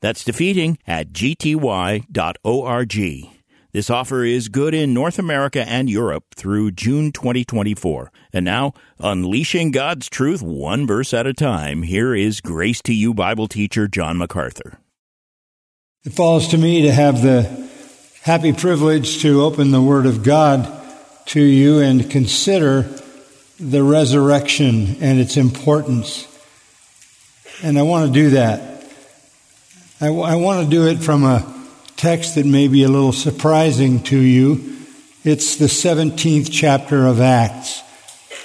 That's defeating at gty.org. This offer is good in North America and Europe through June 2024. And now, unleashing God's truth one verse at a time, here is Grace to You Bible teacher John MacArthur. It falls to me to have the happy privilege to open the Word of God to you and consider the resurrection and its importance. And I want to do that. I, I want to do it from a text that may be a little surprising to you. It's the 17th chapter of Acts,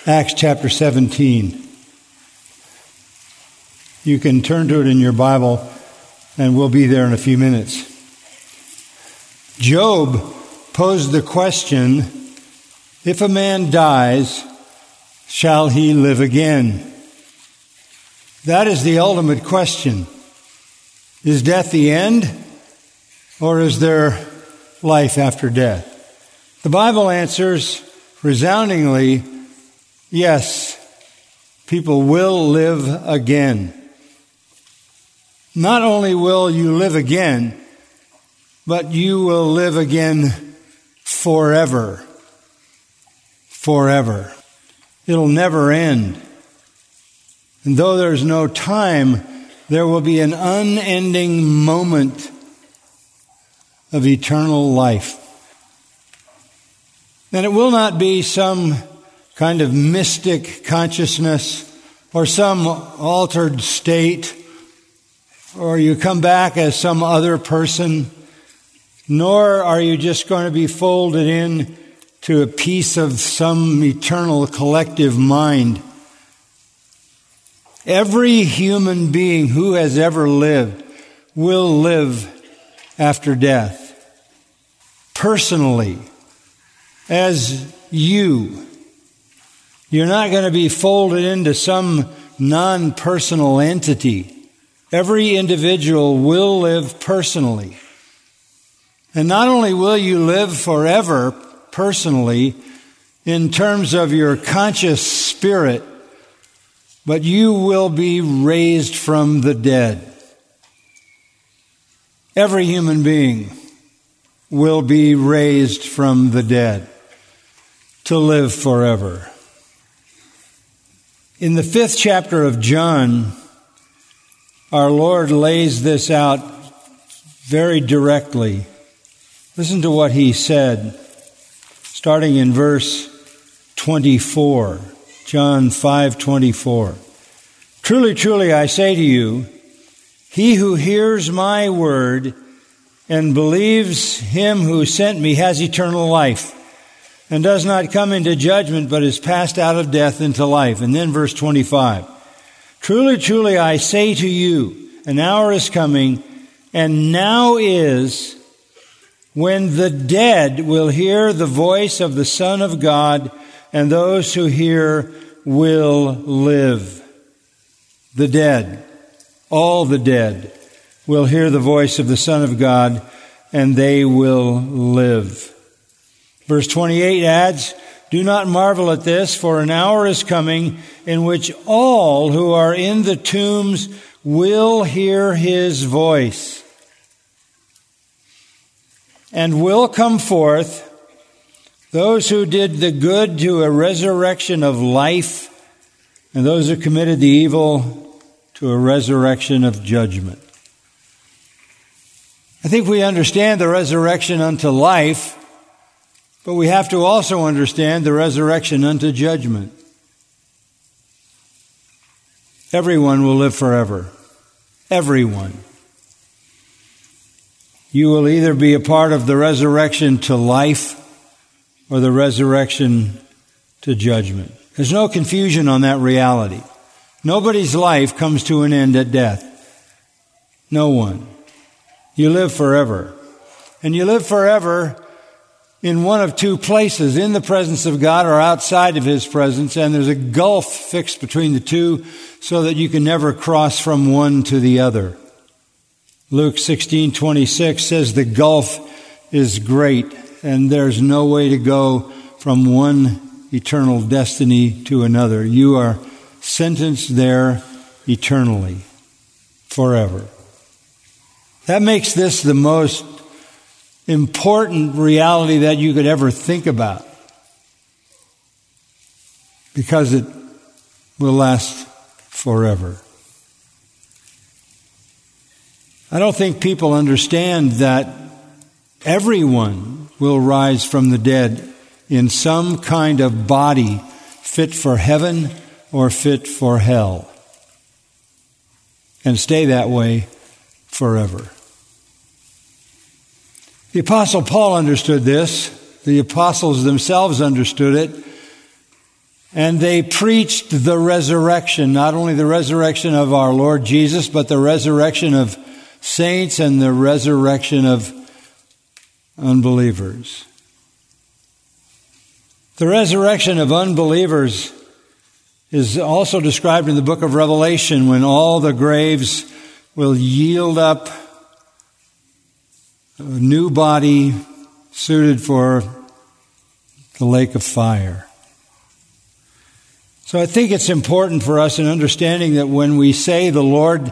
Acts chapter 17. You can turn to it in your Bible, and we'll be there in a few minutes. Job posed the question if a man dies, shall he live again? That is the ultimate question. Is death the end? Or is there life after death? The Bible answers resoundingly yes, people will live again. Not only will you live again, but you will live again forever. Forever. It'll never end. And though there's no time, there will be an unending moment of eternal life. And it will not be some kind of mystic consciousness or some altered state or you come back as some other person, nor are you just going to be folded in to a piece of some eternal collective mind. Every human being who has ever lived will live after death. Personally, as you. You're not going to be folded into some non personal entity. Every individual will live personally. And not only will you live forever personally in terms of your conscious spirit, but you will be raised from the dead. Every human being will be raised from the dead to live forever. In the fifth chapter of John, our Lord lays this out very directly. Listen to what he said, starting in verse 24. John 5:24 Truly truly I say to you he who hears my word and believes him who sent me has eternal life and does not come into judgment but is passed out of death into life. And then verse 25 Truly truly I say to you an hour is coming and now is when the dead will hear the voice of the Son of God and those who hear will live. The dead, all the dead, will hear the voice of the Son of God and they will live. Verse 28 adds, Do not marvel at this, for an hour is coming in which all who are in the tombs will hear his voice and will come forth those who did the good to a resurrection of life, and those who committed the evil to a resurrection of judgment. I think we understand the resurrection unto life, but we have to also understand the resurrection unto judgment. Everyone will live forever. Everyone. You will either be a part of the resurrection to life or the resurrection to judgment. There's no confusion on that reality. Nobody's life comes to an end at death. No one. You live forever. and you live forever in one of two places, in the presence of God or outside of His presence, and there's a gulf fixed between the two so that you can never cross from one to the other. Luke 16:26 says the gulf is great and there's no way to go from one eternal destiny to another. You are sentenced there eternally, forever. That makes this the most important reality that you could ever think about because it will last forever. I don't think people understand that everyone will rise from the dead in some kind of body fit for heaven or fit for hell and stay that way forever. The Apostle Paul understood this. The apostles themselves understood it. And they preached the resurrection, not only the resurrection of our Lord Jesus, but the resurrection of saints and the resurrection of unbelievers. The resurrection of unbelievers is also described in the book of Revelation when all the graves will yield up a new body suited for the lake of fire. So I think it's important for us in understanding that when we say the Lord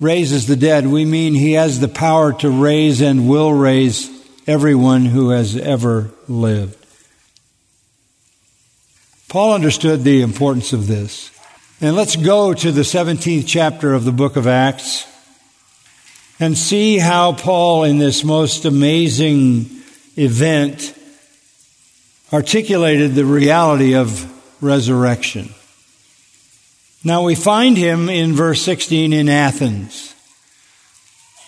raises the dead, we mean he has the power to raise and will raise everyone who has ever lived. Paul understood the importance of this. And let's go to the 17th chapter of the book of Acts and see how Paul, in this most amazing event, articulated the reality of resurrection. Now we find him in verse 16 in Athens.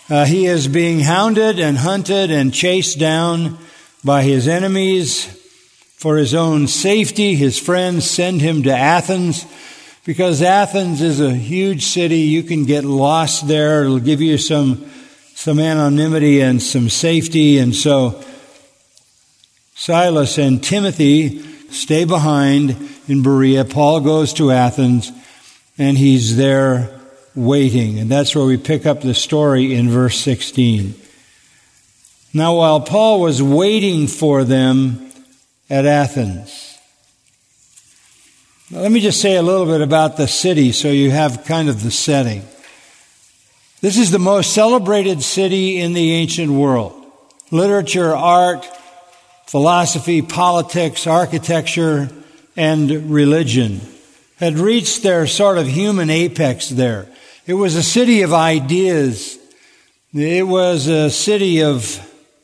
Uh, he is being hounded and hunted and chased down by his enemies. For his own safety, his friends send him to Athens because Athens is a huge city. You can get lost there. It'll give you some, some anonymity and some safety. And so Silas and Timothy stay behind in Berea. Paul goes to Athens and he's there waiting. And that's where we pick up the story in verse 16. Now, while Paul was waiting for them at Athens, let me just say a little bit about the city so you have kind of the setting. This is the most celebrated city in the ancient world. Literature, art, philosophy, politics, architecture, and religion had reached their sort of human apex there. It was a city of ideas. It was a city of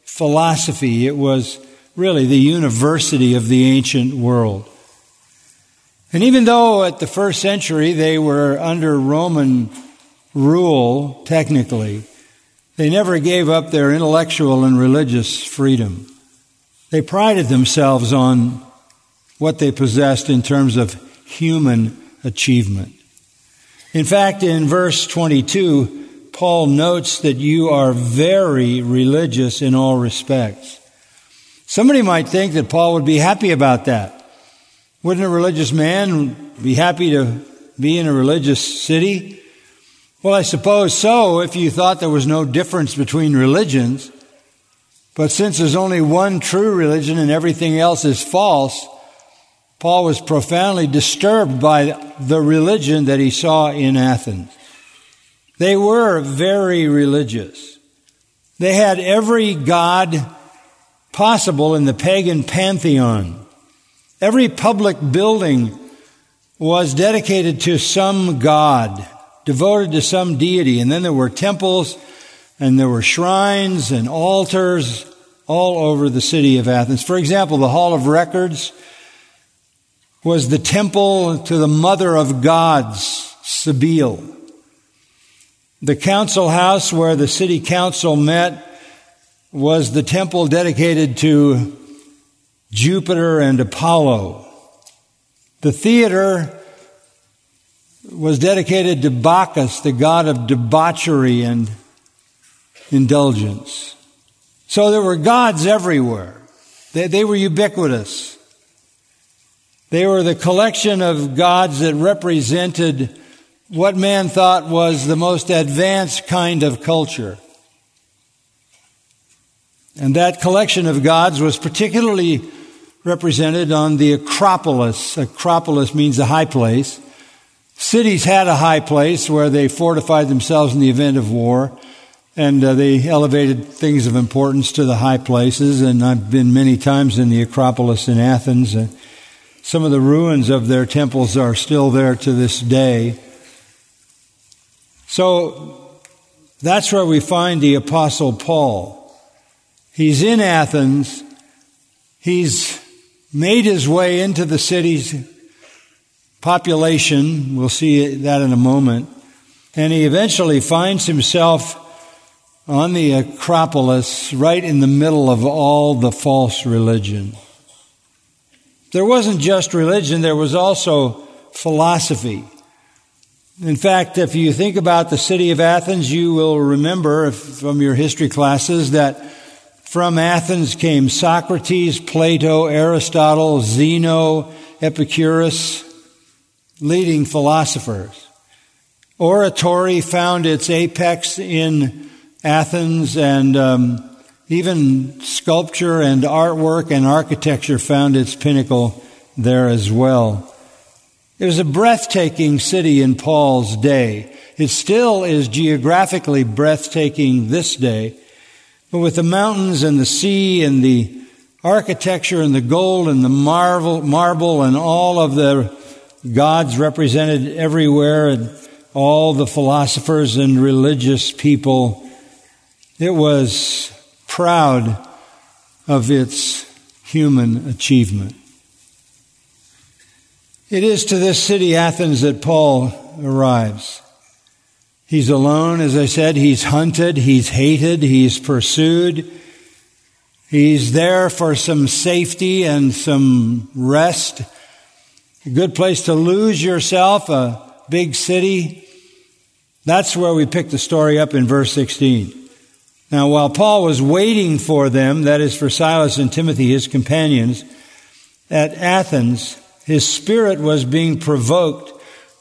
philosophy. It was really the university of the ancient world. And even though at the first century they were under Roman rule, technically, they never gave up their intellectual and religious freedom. They prided themselves on what they possessed in terms of human achievement. In fact, in verse 22, Paul notes that you are very religious in all respects. Somebody might think that Paul would be happy about that. Wouldn't a religious man be happy to be in a religious city? Well, I suppose so if you thought there was no difference between religions. But since there's only one true religion and everything else is false, Paul was profoundly disturbed by the religion that he saw in Athens. They were very religious. They had every god possible in the pagan pantheon. Every public building was dedicated to some god, devoted to some deity. And then there were temples and there were shrines and altars all over the city of Athens. For example, the Hall of Records was the temple to the mother of gods, Cybele. The council house where the city council met was the temple dedicated to Jupiter and Apollo. The theater was dedicated to Bacchus, the god of debauchery and indulgence. So there were gods everywhere. They, they were ubiquitous. They were the collection of gods that represented what man thought was the most advanced kind of culture. And that collection of gods was particularly represented on the Acropolis. Acropolis means a high place. Cities had a high place where they fortified themselves in the event of war, and uh, they elevated things of importance to the high places. And I've been many times in the Acropolis in Athens. And some of the ruins of their temples are still there to this day. So that's where we find the Apostle Paul. He's in Athens. He's made his way into the city's population. We'll see that in a moment. And he eventually finds himself on the Acropolis, right in the middle of all the false religion. There wasn't just religion, there was also philosophy. In fact, if you think about the city of Athens, you will remember from your history classes that from Athens came Socrates, Plato, Aristotle, Zeno, Epicurus, leading philosophers. Oratory found its apex in Athens, and um, even sculpture and artwork and architecture found its pinnacle there as well. It was a breathtaking city in Paul's day. It still is geographically breathtaking this day. But with the mountains and the sea and the architecture and the gold and the marble, marble and all of the gods represented everywhere and all the philosophers and religious people, it was proud of its human achievement. It is to this city, Athens, that Paul arrives. He's alone, as I said. He's hunted. He's hated. He's pursued. He's there for some safety and some rest. A good place to lose yourself, a big city. That's where we pick the story up in verse 16. Now, while Paul was waiting for them, that is for Silas and Timothy, his companions, at Athens, his spirit was being provoked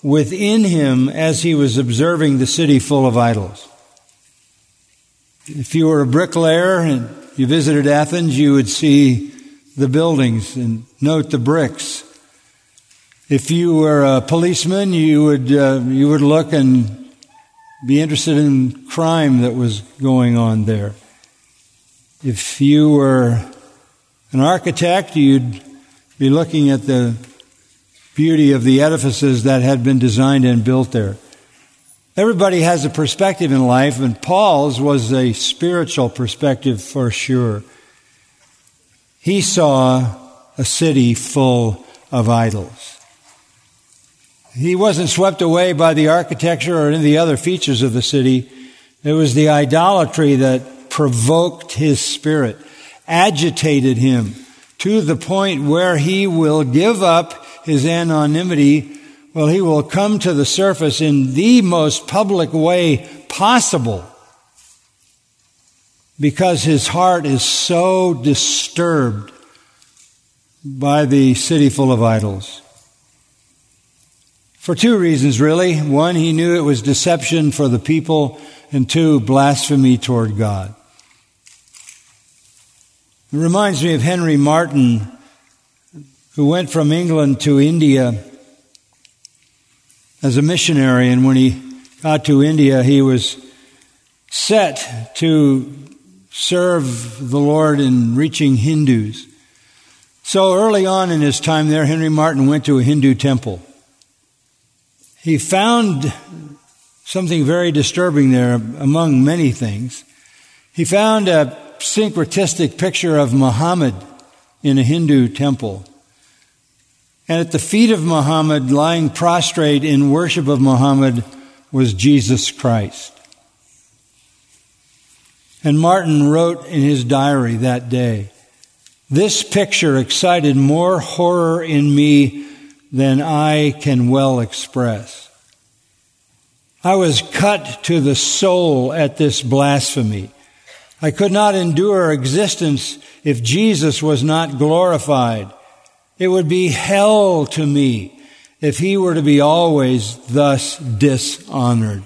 within him as he was observing the city full of idols. If you were a bricklayer and you visited Athens, you would see the buildings and note the bricks. If you were a policeman, you would, uh, you would look and be interested in crime that was going on there. If you were an architect, you'd be looking at the beauty of the edifices that had been designed and built there. Everybody has a perspective in life, and Paul's was a spiritual perspective for sure. He saw a city full of idols. He wasn't swept away by the architecture or any of the other features of the city. It was the idolatry that provoked his spirit, agitated him to the point where he will give up his anonymity, well, he will come to the surface in the most public way possible because his heart is so disturbed by the city full of idols. For two reasons, really. One, he knew it was deception for the people, and two, blasphemy toward God. It reminds me of Henry Martyn, who went from England to India as a missionary. And when he got to India, he was set to serve the Lord in reaching Hindus. So early on in his time there, Henry Martyn went to a Hindu temple. He found something very disturbing there among many things. He found a syncretistic picture of Muhammad in a Hindu temple. And at the feet of Muhammad, lying prostrate in worship of Muhammad, was Jesus Christ. And Martyn wrote in his diary that day, this picture excited more horror in me than I can well express. I was cut to the soul at this blasphemy. I could not endure existence if Jesus was not glorified. It would be hell to me if he were to be always thus dishonored.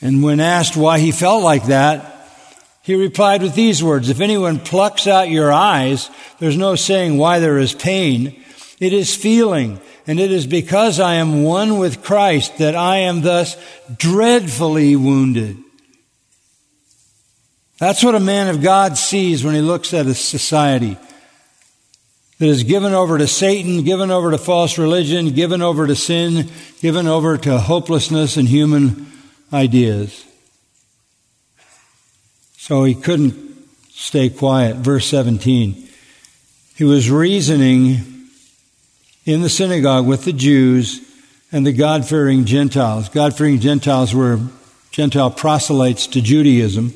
And when asked why he felt like that, he replied with these words, If anyone plucks out your eyes, there's no saying why there is pain. It is feeling, and it is because I am one with Christ that I am thus dreadfully wounded. That's what a man of God sees when he looks at a society that is given over to Satan, given over to false religion, given over to sin, given over to hopelessness and human ideas. So he couldn't stay quiet. Verse 17. He was reasoning in the synagogue with the Jews and the God fearing Gentiles. God fearing Gentiles were Gentile proselytes to Judaism.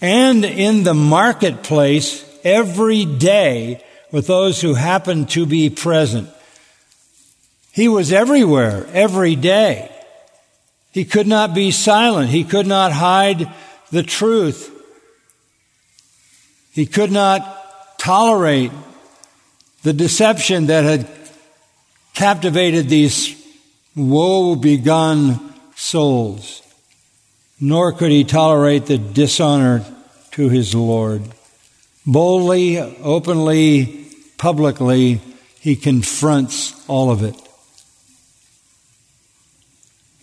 And in the marketplace every day with those who happened to be present. He was everywhere, every day. He could not be silent. He could not hide the truth. He could not tolerate the deception that had captivated these woe begone souls, nor could he tolerate the dishonor to his Lord. Boldly, openly, publicly, he confronts all of it.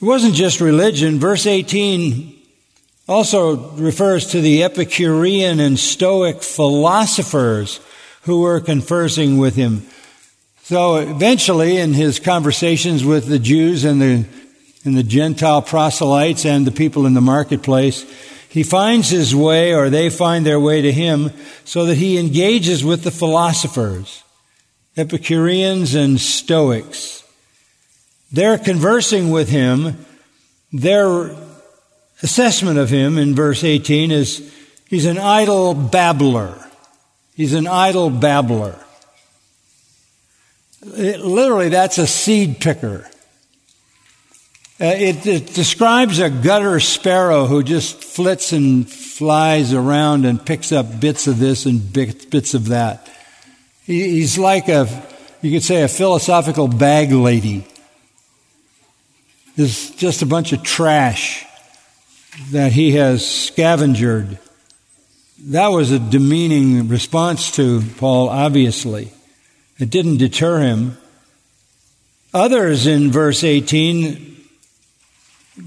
It wasn't just religion. Verse 18 also refers to the Epicurean and Stoic philosophers who were conversing with him. So eventually, in his conversations with the Jews and the, and the Gentile proselytes and the people in the marketplace, he finds his way, or they find their way to him, so that he engages with the philosophers, Epicureans and Stoics. They're conversing with him. Their assessment of him in verse 18 is he's an idle babbler. He's an idle babbler. It, literally, that's a seed picker. Uh, it, it, describes a gutter sparrow who just flits and flies around and picks up bits of this and bits of that. He, he's like a, you could say, a philosophical bag lady. There's just a bunch of trash that he has scavengered. That was a demeaning response to Paul, obviously. It didn't deter him. Others in verse 18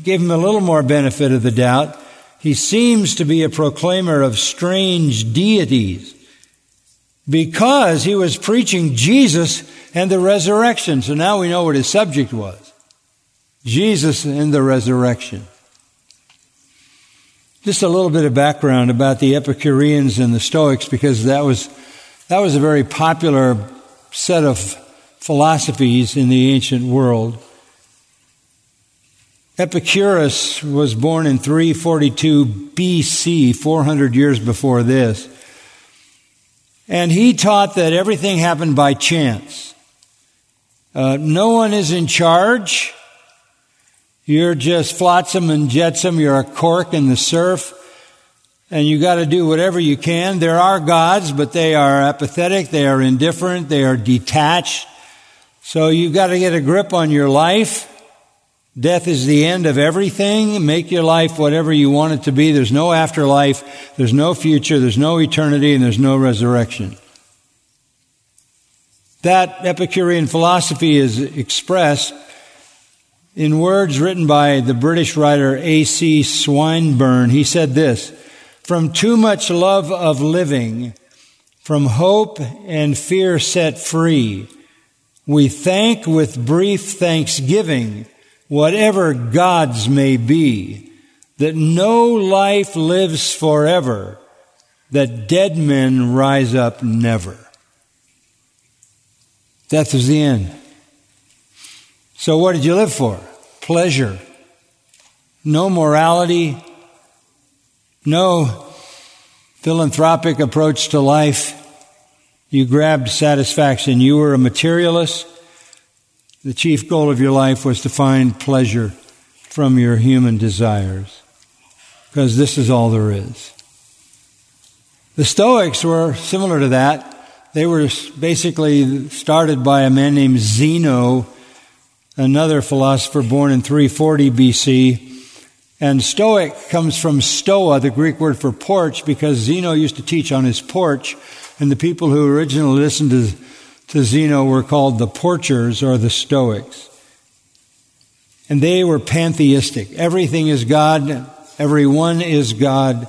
give him a little more benefit of the doubt. He seems to be a proclaimer of strange deities because he was preaching Jesus and the resurrection. So now we know what his subject was. Jesus and the resurrection. Just a little bit of background about the Epicureans and the Stoics because that was, that was a very popular set of philosophies in the ancient world. Epicurus was born in 342 BC, 400 years before this. And he taught that everything happened by chance. Uh, no one is in charge. You're just flotsam and jetsam. You're a cork in the surf. And you got to do whatever you can. There are gods, but they are apathetic. They are indifferent. They are detached. So you've got to get a grip on your life Death is the end of everything. Make your life whatever you want it to be. There's no afterlife. There's no future. There's no eternity and there's no resurrection. That Epicurean philosophy is expressed in words written by the British writer A.C. Swinburne. He said this, from too much love of living, from hope and fear set free, we thank with brief thanksgiving whatever gods may be, that no life lives forever, that dead men rise up never. Death is the end. So what did you live for? Pleasure. No morality. No philanthropic approach to life. You grabbed satisfaction. You were a materialist. The chief goal of your life was to find pleasure from your human desires. Because this is all there is. The Stoics were similar to that. They were basically started by a man named Zeno, another philosopher born in 340 BC. And Stoic comes from stoa, the Greek word for porch, because Zeno used to teach on his porch, and the people who originally listened to, to Zeno were called the porchers or the Stoics. And they were pantheistic. Everything is God, everyone is God.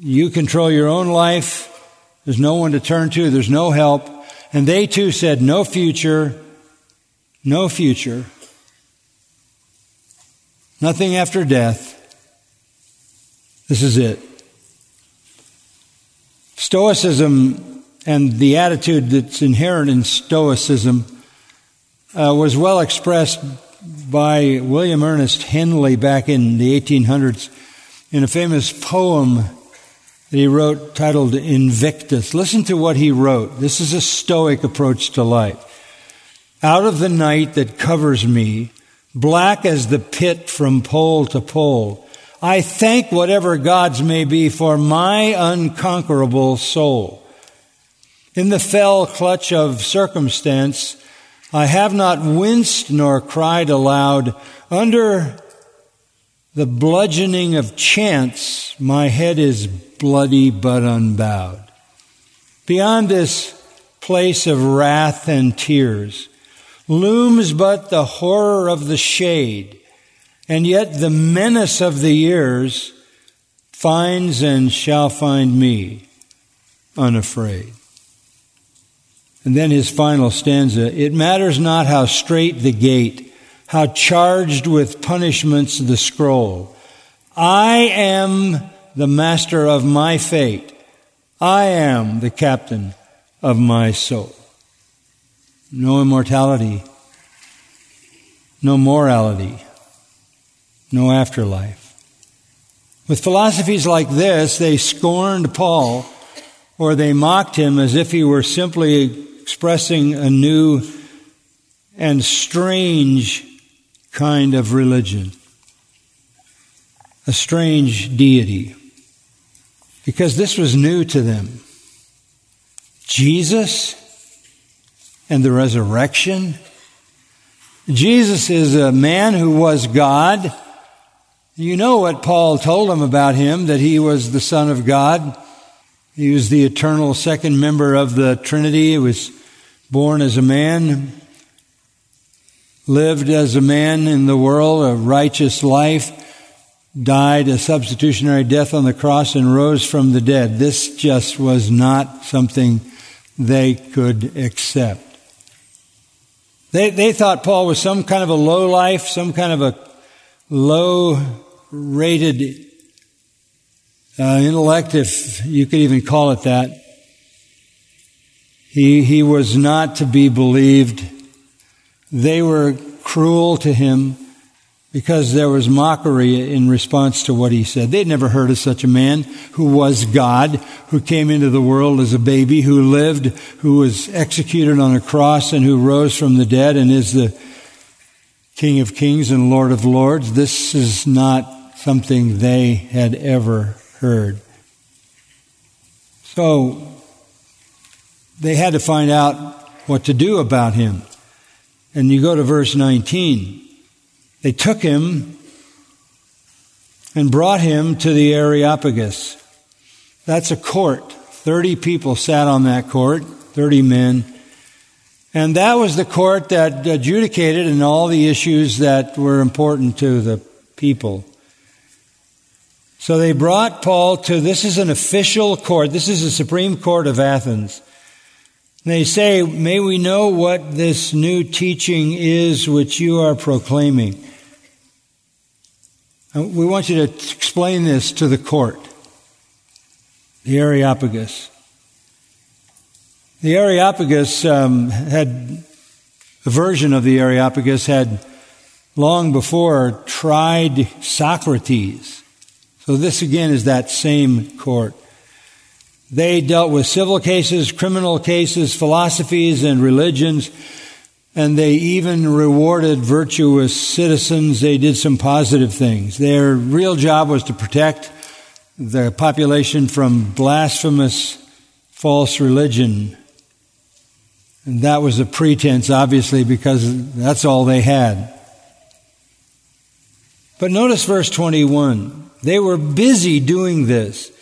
You control your own life. There's no one to turn to. There's no help. And they too said, no future, no future, nothing after death. This is it. Stoicism and the attitude that's inherent in Stoicism uh, was well expressed by William Ernest Henley back in the 1800s in a famous poem that he wrote titled Invictus. Listen to what he wrote. This is a stoic approach to life. Out of the night that covers me, black as the pit from pole to pole, I thank whatever gods may be for my unconquerable soul. In the fell clutch of circumstance, I have not winced nor cried aloud. Under the bludgeoning of chance, my head is bloody but unbowed. Beyond this place of wrath and tears looms but the horror of the shade, and yet the menace of the years finds and shall find me unafraid. And then his final stanza It matters not how straight the gate, how charged with punishments the scroll. I am the master of my fate. I am the captain of my soul. No immortality, no morality, no afterlife. With philosophies like this, they scorned Paul or they mocked him as if he were simply expressing a new and strange kind of religion, a strange deity because this was new to them. Jesus and the resurrection. Jesus is a man who was God. You know what Paul told them about him, that he was the Son of God. He was the eternal second member of the Trinity. He was born as a man, lived as a man in the world, a righteous life, died a substitutionary death on the cross and rose from the dead. This just was not something they could accept. They, they thought Paul was some kind of a low life, some kind of a low rated uh, intellect, if you could even call it that. He, he was not to be believed. They were cruel to him because there was mockery in response to what he said. They'd never heard of such a man who was God, who came into the world as a baby, who lived, who was executed on a cross, and who rose from the dead and is the King of Kings and Lord of Lords. This is not something they had ever heard. So they had to find out what to do about him. And you go to verse 19. They took him and brought him to the Areopagus. That's a court. 30 people sat on that court, 30 men. And that was the court that adjudicated in all the issues that were important to the people. So they brought Paul to this is an official court. This is the Supreme Court of Athens. They say, May we know what this new teaching is which you are proclaiming. We want you to explain this to the court, the Areopagus. The Areopagus um, had, a version of the Areopagus had long before tried Socrates. So this again is that same court. They dealt with civil cases, criminal cases, philosophies, and religions and they even rewarded virtuous citizens. They did some positive things. Their real job was to protect the population from blasphemous false religion. And that was a pretense, obviously, because that's all they had. But notice verse 21. They were busy doing this.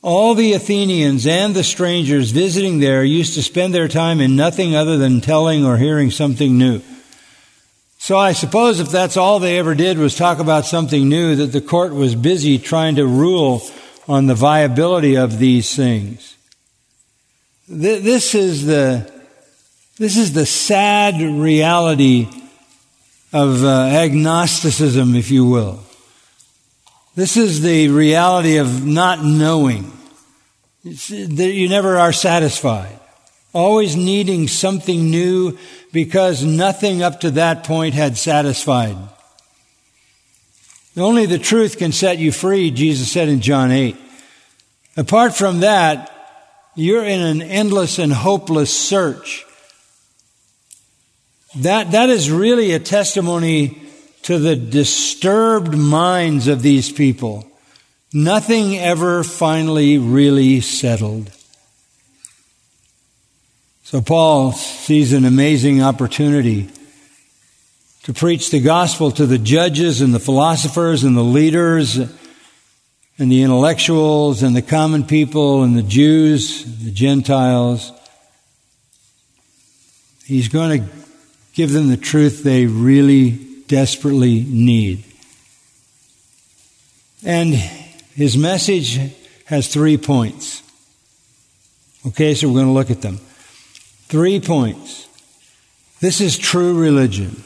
All the Athenians and the strangers visiting there used to spend their time in nothing other than telling or hearing something new. So I suppose if that's all they ever did was talk about something new, that the court was busy trying to rule on the viability of these things. This is the, this is the sad reality of uh, agnosticism, if you will. This is the reality of not knowing. That you never are satisfied. Always needing something new because nothing up to that point had satisfied. Only the truth can set you free, Jesus said in John 8. Apart from that, you're in an endless and hopeless search. That, that is really a testimony to the disturbed minds of these people. Nothing ever finally really settled. So Paul sees an amazing opportunity to preach the gospel to the judges and the philosophers and the leaders and the intellectuals and the common people and the Jews, and the Gentiles. He's going to give them the truth they really desperately need. And his message has three points. Okay, so we're going to look at them. Three points. This is true religion,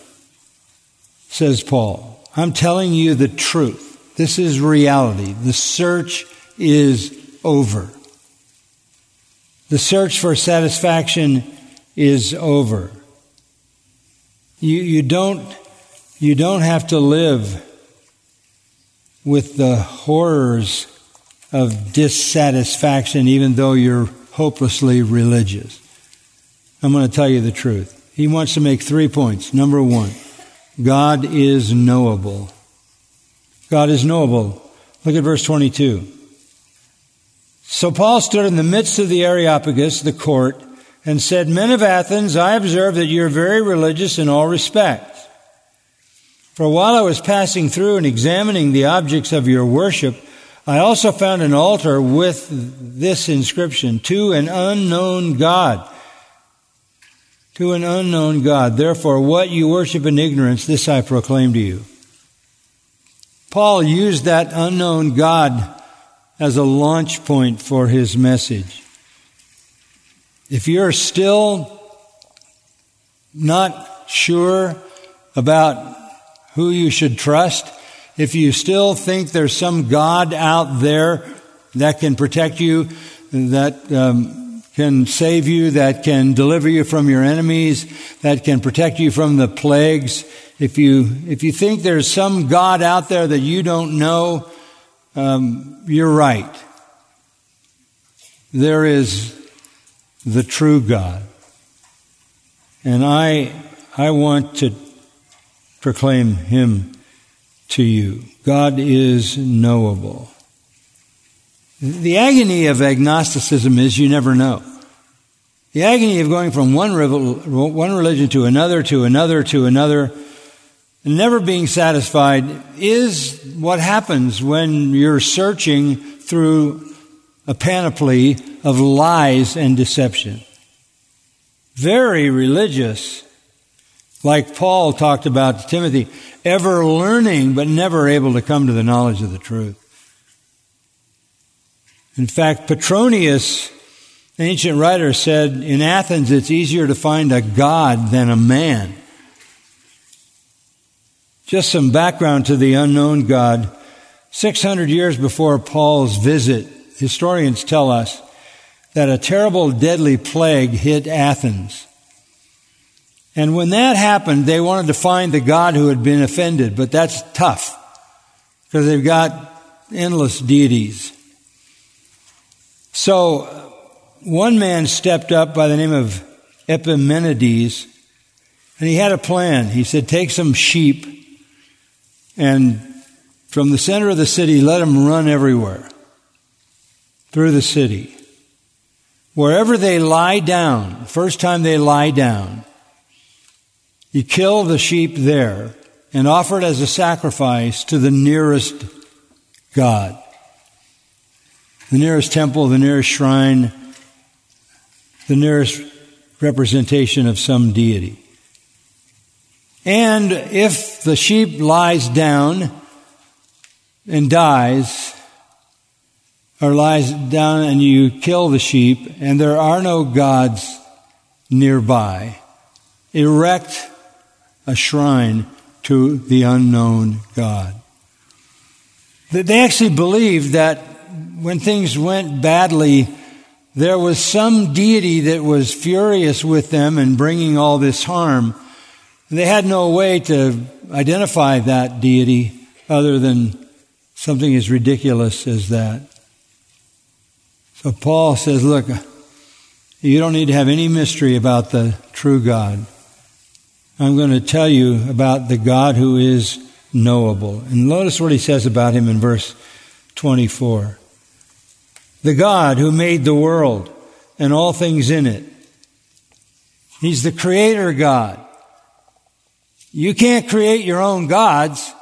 says Paul. I'm telling you the truth. This is reality. The search is over. The search for satisfaction is over. You, you don't you don't have to live with the horrors of dissatisfaction, even though you're hopelessly religious. I'm going to tell you the truth. He wants to make three points. Number one, God is knowable. God is knowable. Look at verse 22. So Paul stood in the midst of the Areopagus, the court, and said, Men of Athens, I observe that you're very religious in all respects. For while I was passing through and examining the objects of your worship, I also found an altar with this inscription, to an unknown God. To an unknown God. Therefore, what you worship in ignorance, this I proclaim to you. Paul used that unknown God as a launch point for his message. If you're still not sure about who you should trust, if you still think there's some God out there that can protect you, that um, can save you, that can deliver you from your enemies, that can protect you from the plagues, if you if you think there's some God out there that you don't know, um, you're right. There is the true God, and I I want to proclaim him to you. God is knowable. The agony of agnosticism is you never know. The agony of going from one, one religion to another, to another, to another, never being satisfied is what happens when you're searching through a panoply of lies and deception. Very religious like Paul talked about Timothy, ever learning but never able to come to the knowledge of the truth. In fact, Petronius, an ancient writer, said in Athens it's easier to find a God than a man. Just some background to the unknown God. 600 years before Paul's visit, historians tell us that a terrible deadly plague hit Athens. And when that happened, they wanted to find the God who had been offended, but that's tough because they've got endless deities. So one man stepped up by the name of Epimenides and he had a plan. He said, take some sheep and from the center of the city, let them run everywhere. through the city. Wherever they lie down, first time they lie down, you kill the sheep there and offer it as a sacrifice to the nearest God. The nearest temple, the nearest shrine, the nearest representation of some deity. And if the sheep lies down and dies, or lies down and you kill the sheep, and there are no gods nearby, erect a shrine to the unknown God. They actually believed that when things went badly, there was some deity that was furious with them and bringing all this harm. They had no way to identify that deity other than something as ridiculous as that. So Paul says, look, you don't need to have any mystery about the true God. I'm going to tell you about the God who is knowable. And notice what he says about him in verse 24. The God who made the world and all things in it. He's the creator God. You can't create your own gods,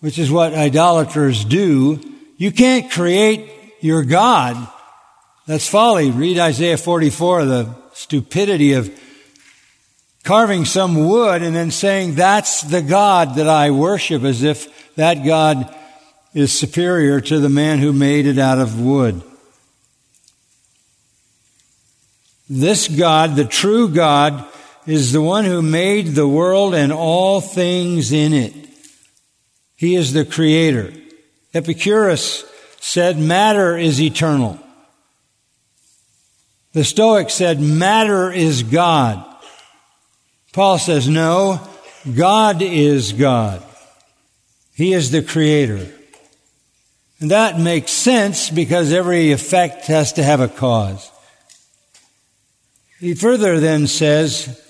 which is what idolaters do. You can't create your God. That's folly. Read Isaiah 44, the stupidity of carving some wood and then saying, that's the God that I worship, as if that God is superior to the man who made it out of wood. This God, the true God, is the one who made the world and all things in it. He is the creator. Epicurus said matter is eternal. The Stoics said matter is God. Paul says no, God is God. He is the creator. And that makes sense because every effect has to have a cause. He further then says,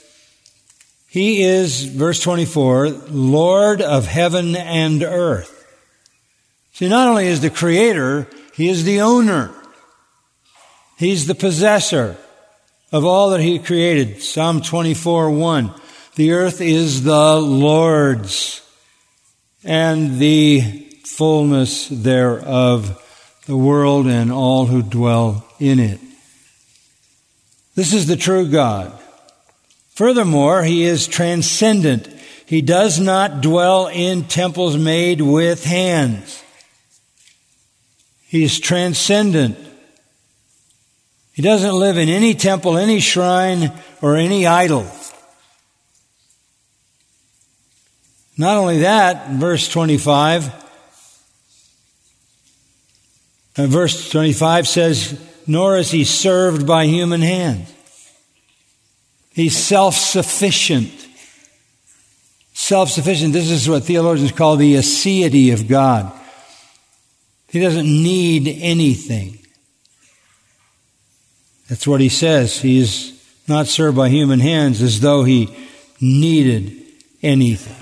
he is, verse 24, Lord of heaven and earth. See, not only is the creator, he is the owner. He's the possessor of all that he created. Psalm 24, 1. The earth is the Lord's and the fullness thereof, the world and all who dwell in it. This is the true God. Furthermore, he is transcendent. He does not dwell in temples made with hands. He is transcendent. He doesn't live in any temple, any shrine, or any idol. Not only that, verse 25, uh, verse 25 says, nor is he served by human hands. He's self sufficient. Self sufficient. This is what theologians call the aseity of God. He doesn't need anything. That's what he says. He is not served by human hands as though he needed anything.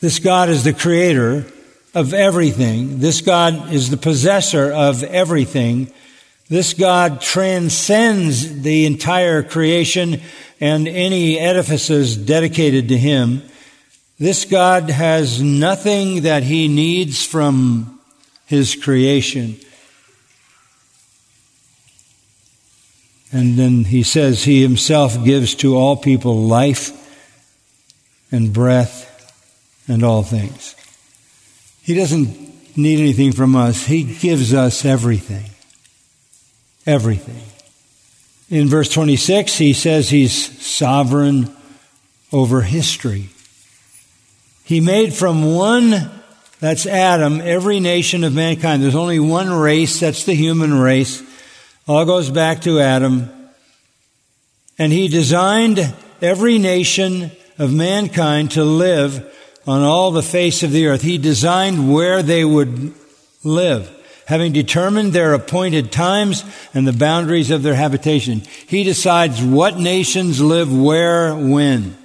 This God is the creator of everything. This God is the possessor of everything. This God transcends the entire creation and any edifices dedicated to Him. This God has nothing that He needs from His creation. And then He says He Himself gives to all people life and breath and all things. He doesn't need anything from us. He gives us everything. Everything. In verse 26, he says he's sovereign over history. He made from one, that's Adam, every nation of mankind. There's only one race, that's the human race. All goes back to Adam. And he designed every nation of mankind to live on all the face of the earth. He designed where they would live having determined their appointed times and the boundaries of their habitation. He decides what nations live where, when.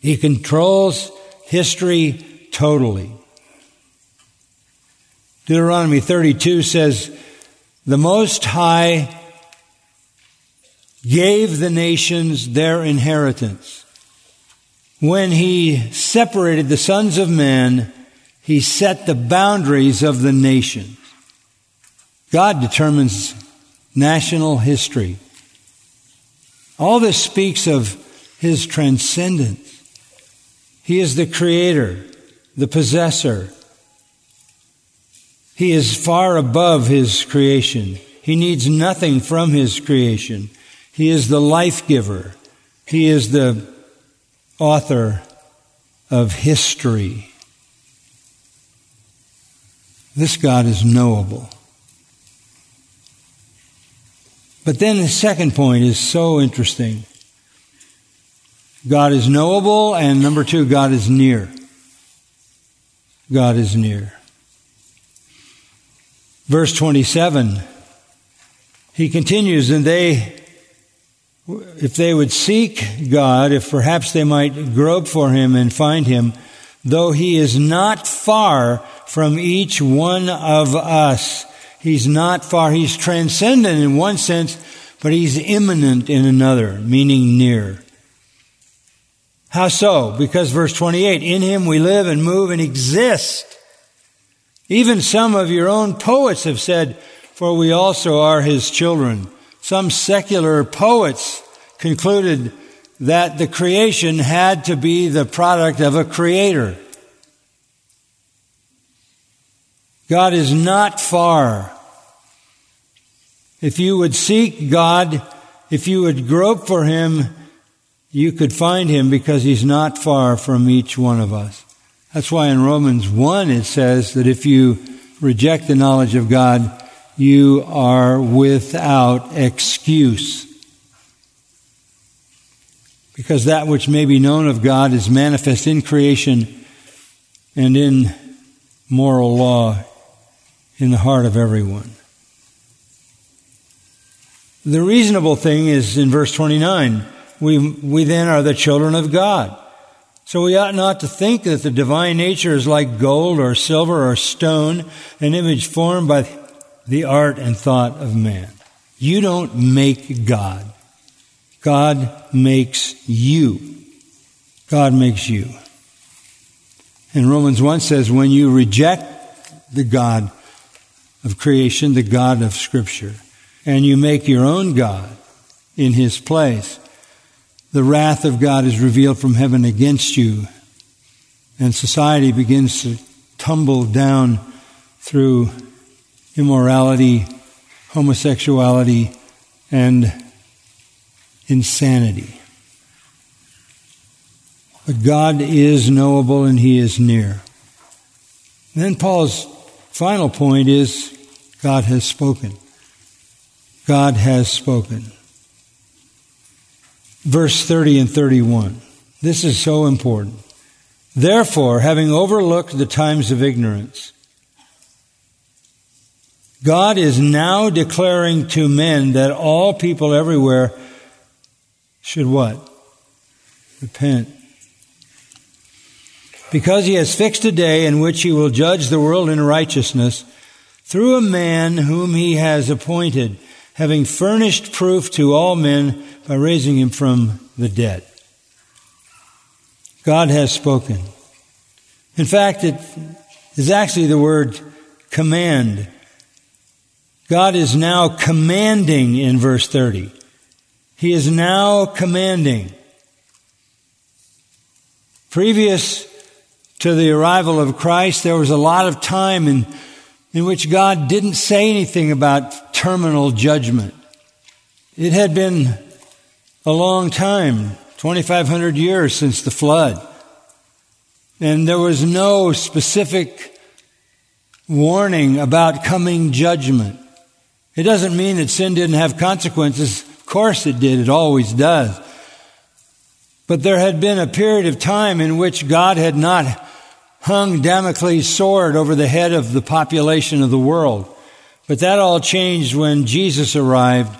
He controls history totally. Deuteronomy 32 says, The Most High gave the nations their inheritance. When he separated the sons of men, he set the boundaries of the nations. God determines national history. All this speaks of his transcendence. He is the creator, the possessor. He is far above his creation. He needs nothing from his creation. He is the life giver. He is the author of history. This God is knowable. But then the second point is so interesting. God is knowable, and number two, God is near. God is near. Verse 27, he continues, and they, if they would seek God, if perhaps they might grope for him and find him, though he is not far from each one of us, He's not far. He's transcendent in one sense, but he's immanent in another, meaning near. How so? Because verse 28, in him we live and move and exist. Even some of your own poets have said, for we also are his children. Some secular poets concluded that the creation had to be the product of a creator. God is not far if you would seek God, if you would grope for Him, you could find Him because He's not far from each one of us. That's why in Romans 1 it says that if you reject the knowledge of God, you are without excuse. Because that which may be known of God is manifest in creation and in moral law in the heart of everyone. The reasonable thing is in verse 29. We, we then are the children of God. So we ought not to think that the divine nature is like gold or silver or stone, an image formed by the art and thought of man. You don't make God. God makes you. God makes you. And Romans 1 says, when you reject the God of creation, the God of Scripture, and you make your own God in his place, the wrath of God is revealed from heaven against you, and society begins to tumble down through immorality, homosexuality, and insanity. But God is knowable and He is near. then Paul's final point is God has spoken. God has spoken. Verse 30 and 31. This is so important. Therefore, having overlooked the times of ignorance, God is now declaring to men that all people everywhere should what? Repent. Because he has fixed a day in which he will judge the world in righteousness through a man whom he has appointed having furnished proof to all men by raising him from the dead. God has spoken. In fact, it is actually the word command. God is now commanding in verse 30. He is now commanding. Previous to the arrival of Christ, there was a lot of time in, in which God didn't say anything about terminal judgment. It had been a long time, 2,500 years since the flood. And there was no specific warning about coming judgment. It doesn't mean that sin didn't have consequences. Of course it did. It always does. But there had been a period of time in which God had not hung Damocles' sword over the head of the population of the world. But that all changed when Jesus arrived.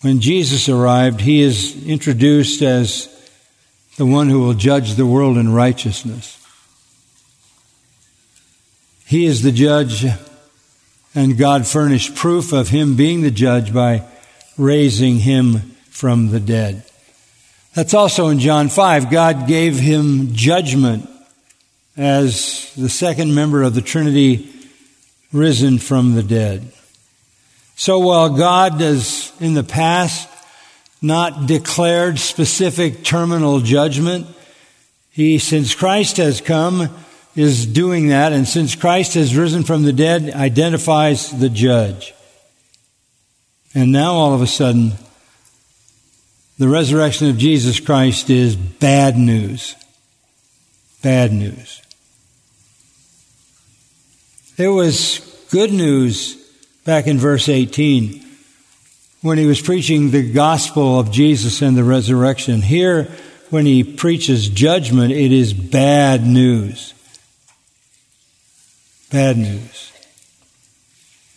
When Jesus arrived, he is introduced as the one who will judge the world in righteousness. He is the judge, and God furnished proof of him being the judge by raising him from the dead. That's also in John 5. God gave him judgment as the second member of the Trinity risen from the dead. So while God has in the past not declared specific terminal judgment, he, since Christ has come, is doing that, and since Christ has risen from the dead, identifies the judge. And now all of a sudden, the resurrection of Jesus Christ is bad news. Bad news. It was good news back in verse 18 when he was preaching the gospel of Jesus and the resurrection. Here, when he preaches judgment, it is bad news. Bad news.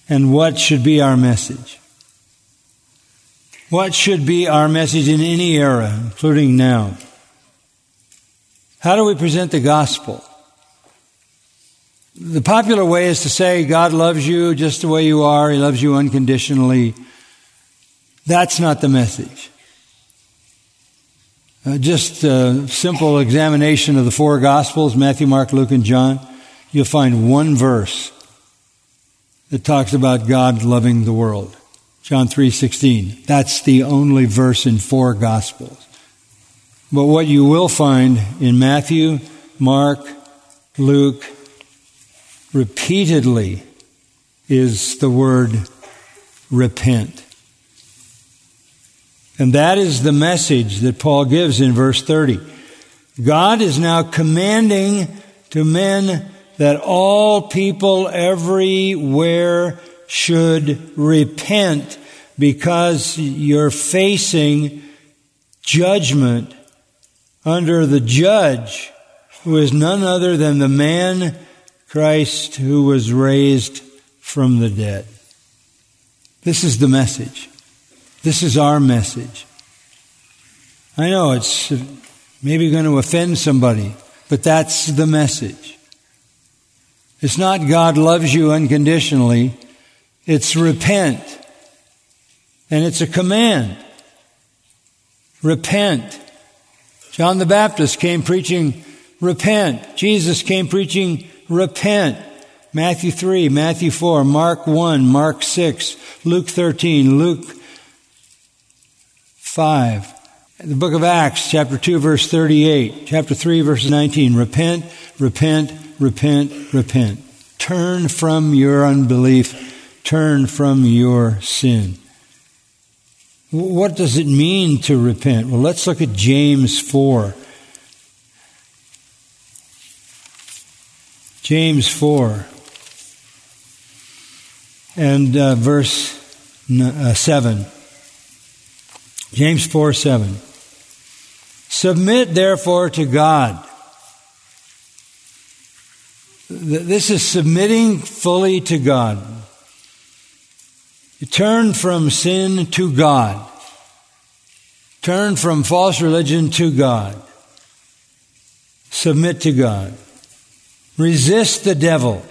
And what should be our message? What should be our message in any era, including now? How do we present the gospel? The popular way is to say God loves you just the way you are, He loves you unconditionally. That's not the message. Uh, just a simple examination of the four Gospels Matthew, Mark, Luke, and John you'll find one verse that talks about God loving the world. John 3:16. That's the only verse in four gospels. But what you will find in Matthew, Mark, Luke repeatedly is the word repent. And that is the message that Paul gives in verse 30. God is now commanding to men that all people everywhere should repent because you're facing judgment under the judge who is none other than the man Christ who was raised from the dead. This is the message. This is our message. I know it's maybe going to offend somebody, but that's the message. It's not God loves you unconditionally. It's repent. And it's a command. Repent. John the Baptist came preaching, repent. Jesus came preaching, repent. Matthew 3, Matthew 4, Mark 1, Mark 6, Luke 13, Luke 5. The book of Acts, chapter 2, verse 38, chapter 3, verse 19. Repent, repent, repent, repent. Turn from your unbelief. Turn from your sin. What does it mean to repent? Well, let's look at James 4. James 4 and uh, verse uh, 7. James 4 7. Submit therefore to God. This is submitting fully to God. Turn from sin to God. Turn from false religion to God. Submit to God. Resist the devil,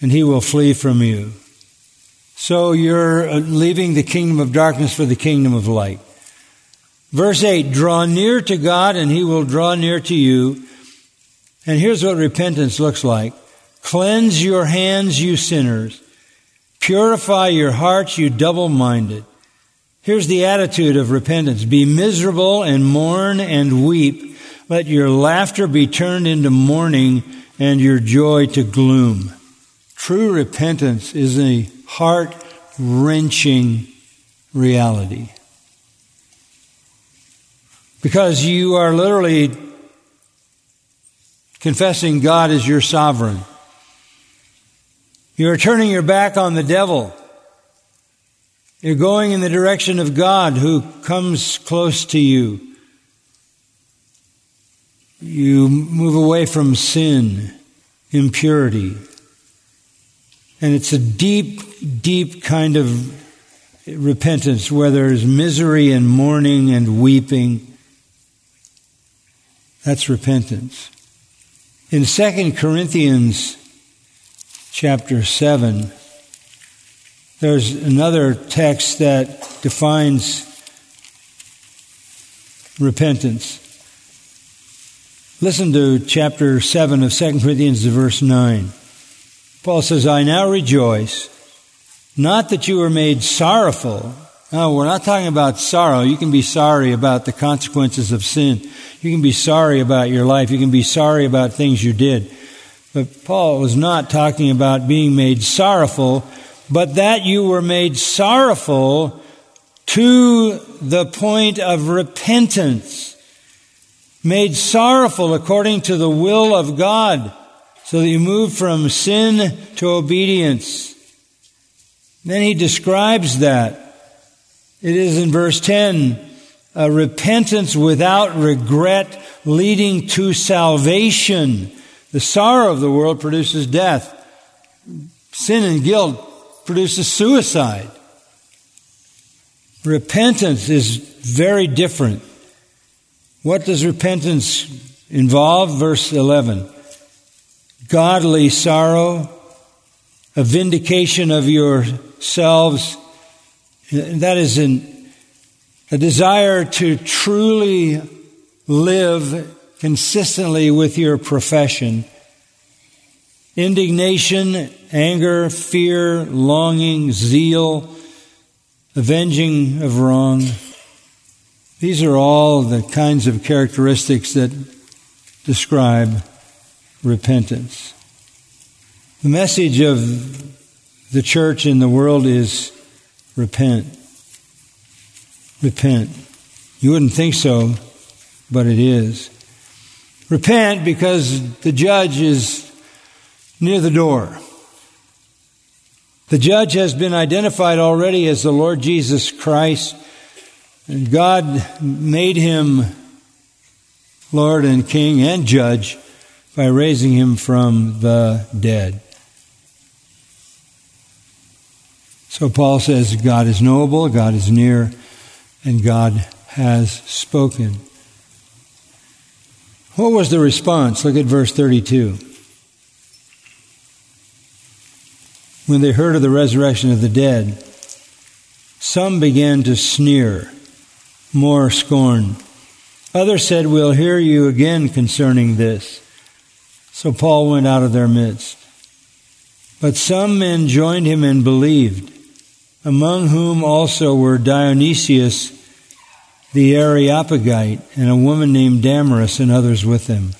and he will flee from you. So you're uh, leaving the kingdom of darkness for the kingdom of light. Verse 8 Draw near to God, and he will draw near to you. And here's what repentance looks like Cleanse your hands, you sinners. Purify your hearts, you double minded. Here's the attitude of repentance Be miserable and mourn and weep. Let your laughter be turned into mourning and your joy to gloom. True repentance is a heart wrenching reality. Because you are literally confessing God as your sovereign. You're turning your back on the devil. You're going in the direction of God who comes close to you. You move away from sin, impurity. And it's a deep, deep kind of repentance where there's misery and mourning and weeping. That's repentance. In 2 Corinthians chapter 7, there's another text that defines repentance. Listen to chapter 7 of 2 Corinthians, verse 9. Paul says, I now rejoice, not that you were made sorrowful. No, we're not talking about sorrow. You can be sorry about the consequences of sin. You can be sorry about your life. You can be sorry about things you did. But Paul was not talking about being made sorrowful, but that you were made sorrowful to the point of repentance. Made sorrowful according to the will of God, so that you move from sin to obedience. Then he describes that. It is in verse 10 a repentance without regret leading to salvation. The sorrow of the world produces death. Sin and guilt produces suicide. Repentance is very different. What does repentance involve? Verse 11. Godly sorrow, a vindication of yourselves. That is an, a desire to truly live consistently with your profession. Indignation, anger, fear, longing, zeal, avenging of wrong. These are all the kinds of characteristics that describe repentance. The message of the church in the world is repent. Repent. You wouldn't think so, but it is. Repent because the judge is near the door. The judge has been identified already as the Lord Jesus Christ, and God made him Lord and King and Judge by raising him from the dead. So Paul says God is knowable, God is near, and God has spoken. What was the response? Look at verse 32. When they heard of the resurrection of the dead, some began to sneer, more scorn. Others said, We'll hear you again concerning this. So Paul went out of their midst. But some men joined him and believed, among whom also were Dionysius the Areopagite, and a woman named Damaris, and others with them.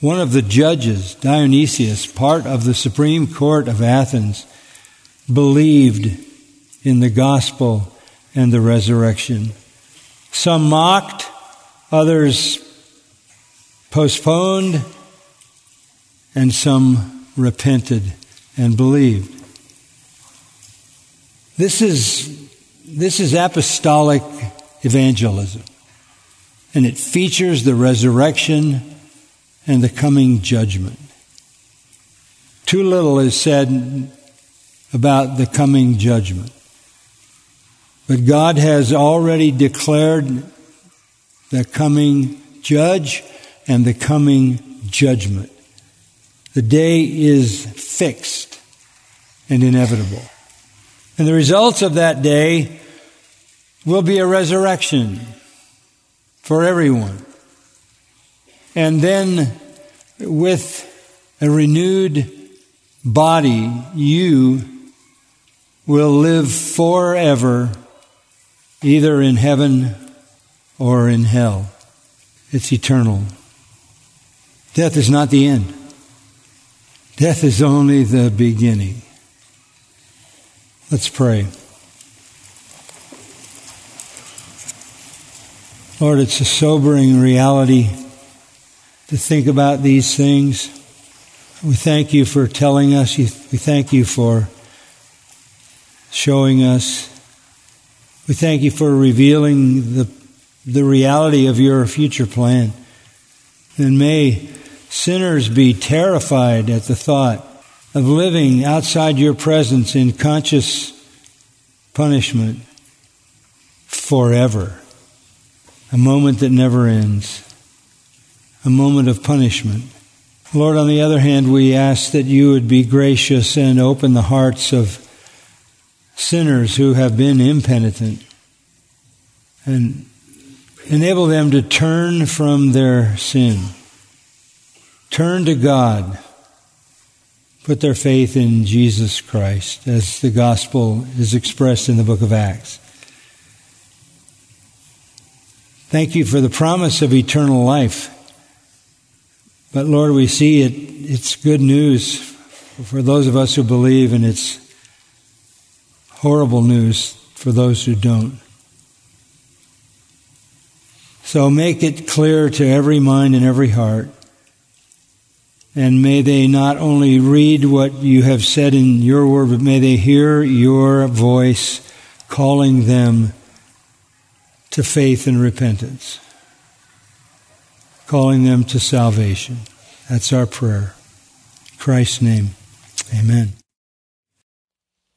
One of the judges, Dionysius, part of the Supreme Court of Athens, believed in the gospel and the resurrection. Some mocked, others postponed, and some repented and believed. This is, this is apostolic evangelism. And it features the resurrection and the coming judgment. Too little is said about the coming judgment. But God has already declared the coming judge and the coming judgment. The day is fixed and inevitable. And the results of that day will be a resurrection for everyone. And then with a renewed body, you will live forever, either in heaven or in hell. It's eternal. Death is not the end. Death is only the beginning. Let's pray. Lord, it's a sobering reality to think about these things. We thank you for telling us. We thank you for showing us. We thank you for revealing the, the reality of your future plan. And may sinners be terrified at the thought of living outside your presence in conscious punishment forever a moment that never ends, a moment of punishment. Lord, on the other hand, we ask that you would be gracious and open the hearts of sinners who have been impenitent and enable them to turn from their sin, turn to God, put their faith in Jesus Christ as the gospel is expressed in the book of Acts. Thank you for the promise of eternal life. But Lord, we see it, it's good news for those of us who believe, and it's horrible news for those who don't. So make it clear to every mind and every heart. And may they not only read what you have said in your word, but may they hear your voice calling them to faith and repentance, calling them to salvation. That's our prayer. In Christ's name, amen.